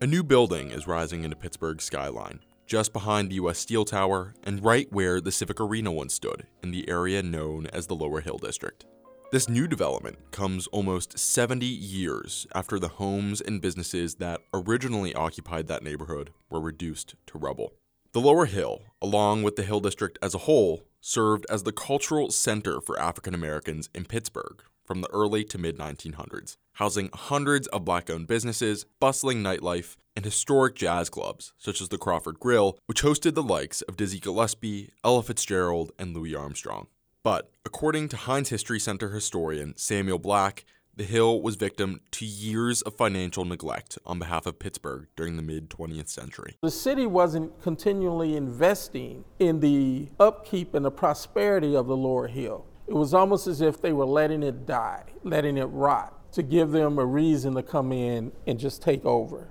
A new building is rising into Pittsburgh's skyline, just behind the US Steel Tower and right where the Civic Arena once stood, in the area known as the Lower Hill District. This new development comes almost 70 years after the homes and businesses that originally occupied that neighborhood were reduced to rubble. The Lower Hill, along with the Hill District as a whole, served as the cultural center for African Americans in Pittsburgh from the early to mid 1900s, housing hundreds of black owned businesses, bustling nightlife, and historic jazz clubs, such as the Crawford Grill, which hosted the likes of Dizzy Gillespie, Ella Fitzgerald, and Louis Armstrong. But according to Heinz History Center historian Samuel Black, the Hill was victim to years of financial neglect on behalf of Pittsburgh during the mid 20th century. The city wasn't continually investing in the upkeep and the prosperity of the Lower Hill. It was almost as if they were letting it die, letting it rot, to give them a reason to come in and just take over.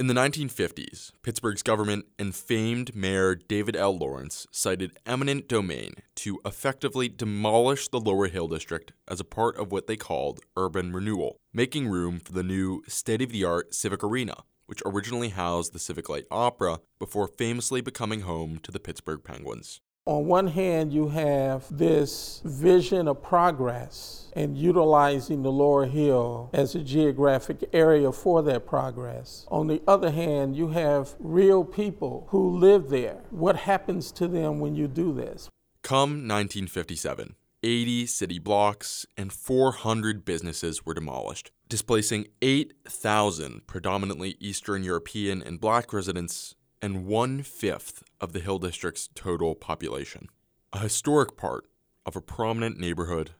In the 1950s, Pittsburgh's government and famed Mayor David L. Lawrence cited eminent domain to effectively demolish the Lower Hill District as a part of what they called urban renewal, making room for the new state of the art Civic Arena, which originally housed the Civic Light Opera before famously becoming home to the Pittsburgh Penguins. On one hand, you have this vision of progress and utilizing the lower hill as a geographic area for that progress. On the other hand, you have real people who live there. What happens to them when you do this? Come 1957, 80 city blocks and 400 businesses were demolished, displacing 8,000 predominantly Eastern European and black residents and one fifth of the Hill District's total population. A historic part of a prominent neighborhood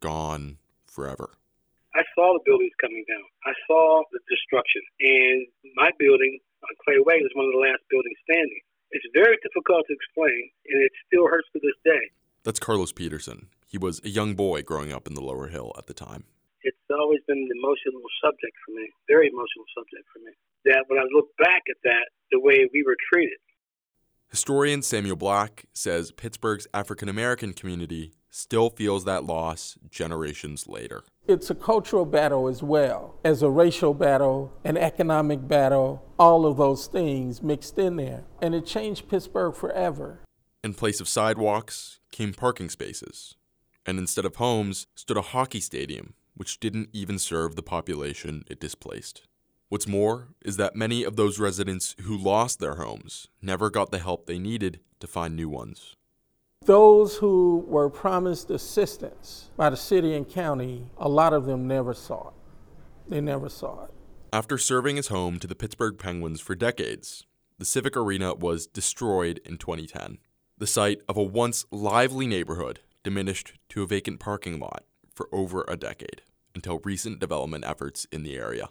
gone forever. I saw the buildings coming down. I saw the destruction. And my building on Clay Way was one of the last buildings standing. It's very difficult to explain, and it still hurts to this day. That's Carlos Peterson. He was a young boy growing up in the lower hill at the time. It's always been an emotional subject for me, very emotional subject for me. That when I look back at that, the way we were treated. Historian Samuel Black says Pittsburgh's African American community still feels that loss generations later. It's a cultural battle as well as a racial battle, an economic battle, all of those things mixed in there. And it changed Pittsburgh forever. In place of sidewalks came parking spaces. And instead of homes stood a hockey stadium, which didn't even serve the population it displaced. What's more is that many of those residents who lost their homes never got the help they needed to find new ones. Those who were promised assistance by the city and county, a lot of them never saw it. They never saw it. After serving as home to the Pittsburgh Penguins for decades, the Civic Arena was destroyed in 2010. The site of a once lively neighborhood diminished to a vacant parking lot for over a decade until recent development efforts in the area.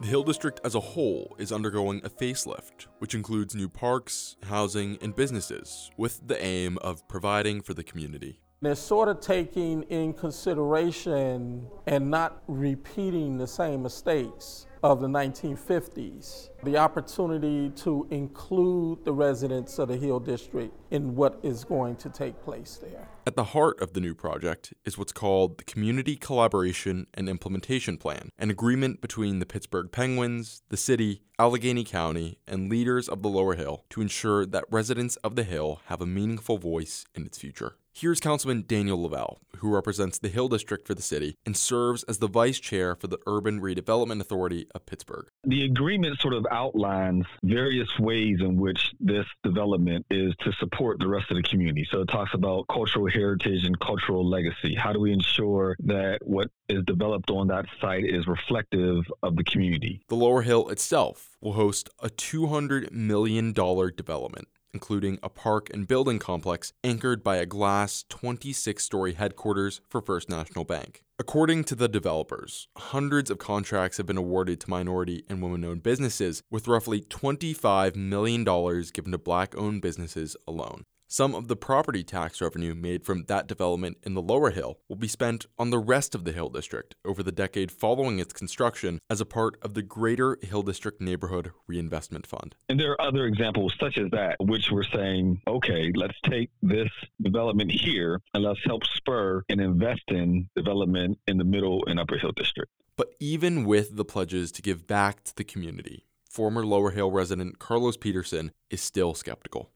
The Hill District as a whole is undergoing a facelift, which includes new parks, housing, and businesses, with the aim of providing for the community. They're sort of taking in consideration and not repeating the same mistakes of the 1950s. The opportunity to include the residents of the Hill District in what is going to take place there. At the heart of the new project is what's called the Community Collaboration and Implementation Plan, an agreement between the Pittsburgh Penguins, the city, Allegheny County, and leaders of the Lower Hill to ensure that residents of the Hill have a meaningful voice in its future. Here's Councilman Daniel Lavelle, who represents the Hill District for the city and serves as the vice chair for the Urban Redevelopment Authority of Pittsburgh. The agreement sort of outlines various ways in which this development is to support the rest of the community. So it talks about cultural heritage and cultural legacy. How do we ensure that what is developed on that site is reflective of the community? The Lower Hill itself will host a $200 million development including a park and building complex anchored by a glass 26 story headquarters for First National Bank. According to the developers, hundreds of contracts have been awarded to minority and women owned businesses, with roughly $25 million given to black owned businesses alone. Some of the property tax revenue made from that development in the lower hill will be spent on the rest of the Hill District over the decade following its construction as a part of the Greater Hill District Neighborhood Reinvestment Fund. And there are other examples such as that, which we're saying, okay, let's take this development here and let's help spur and invest in development in the Middle and Upper Hill District. But even with the pledges to give back to the community, former Lower Hill resident Carlos Peterson is still skeptical.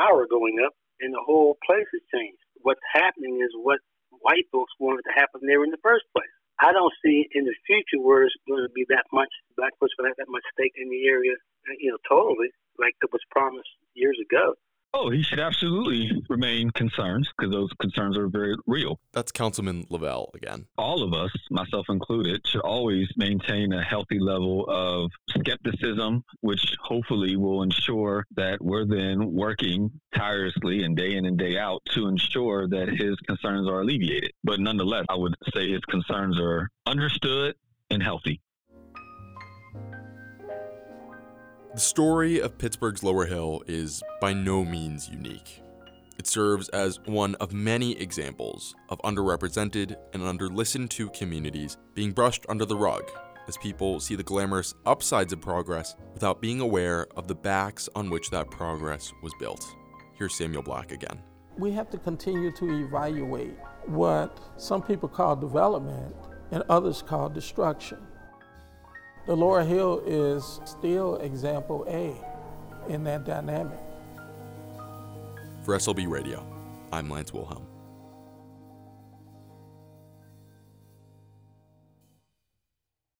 Tower going up, and the whole place has changed. What's happening is what white folks wanted to happen there in the first place. I don't see in the future where it's going to be that much black folks will have that much stake in the area, you know, totally like it was promised years ago. Oh, he should absolutely remain concerned because those concerns are very real. That's Councilman Lavelle again. All of us, myself included, should always maintain a healthy level of skepticism, which hopefully will ensure that we're then working tirelessly and day in and day out to ensure that his concerns are alleviated. But nonetheless, I would say his concerns are understood and healthy. The story of Pittsburgh's Lower Hill is by no means unique. It serves as one of many examples of underrepresented and underlistened to communities being brushed under the rug as people see the glamorous upsides of progress without being aware of the backs on which that progress was built. Here's Samuel Black again. We have to continue to evaluate what some people call development and others call destruction. The Lower Hill is still example A in that dynamic. For SLB Radio, I'm Lance Wilhelm.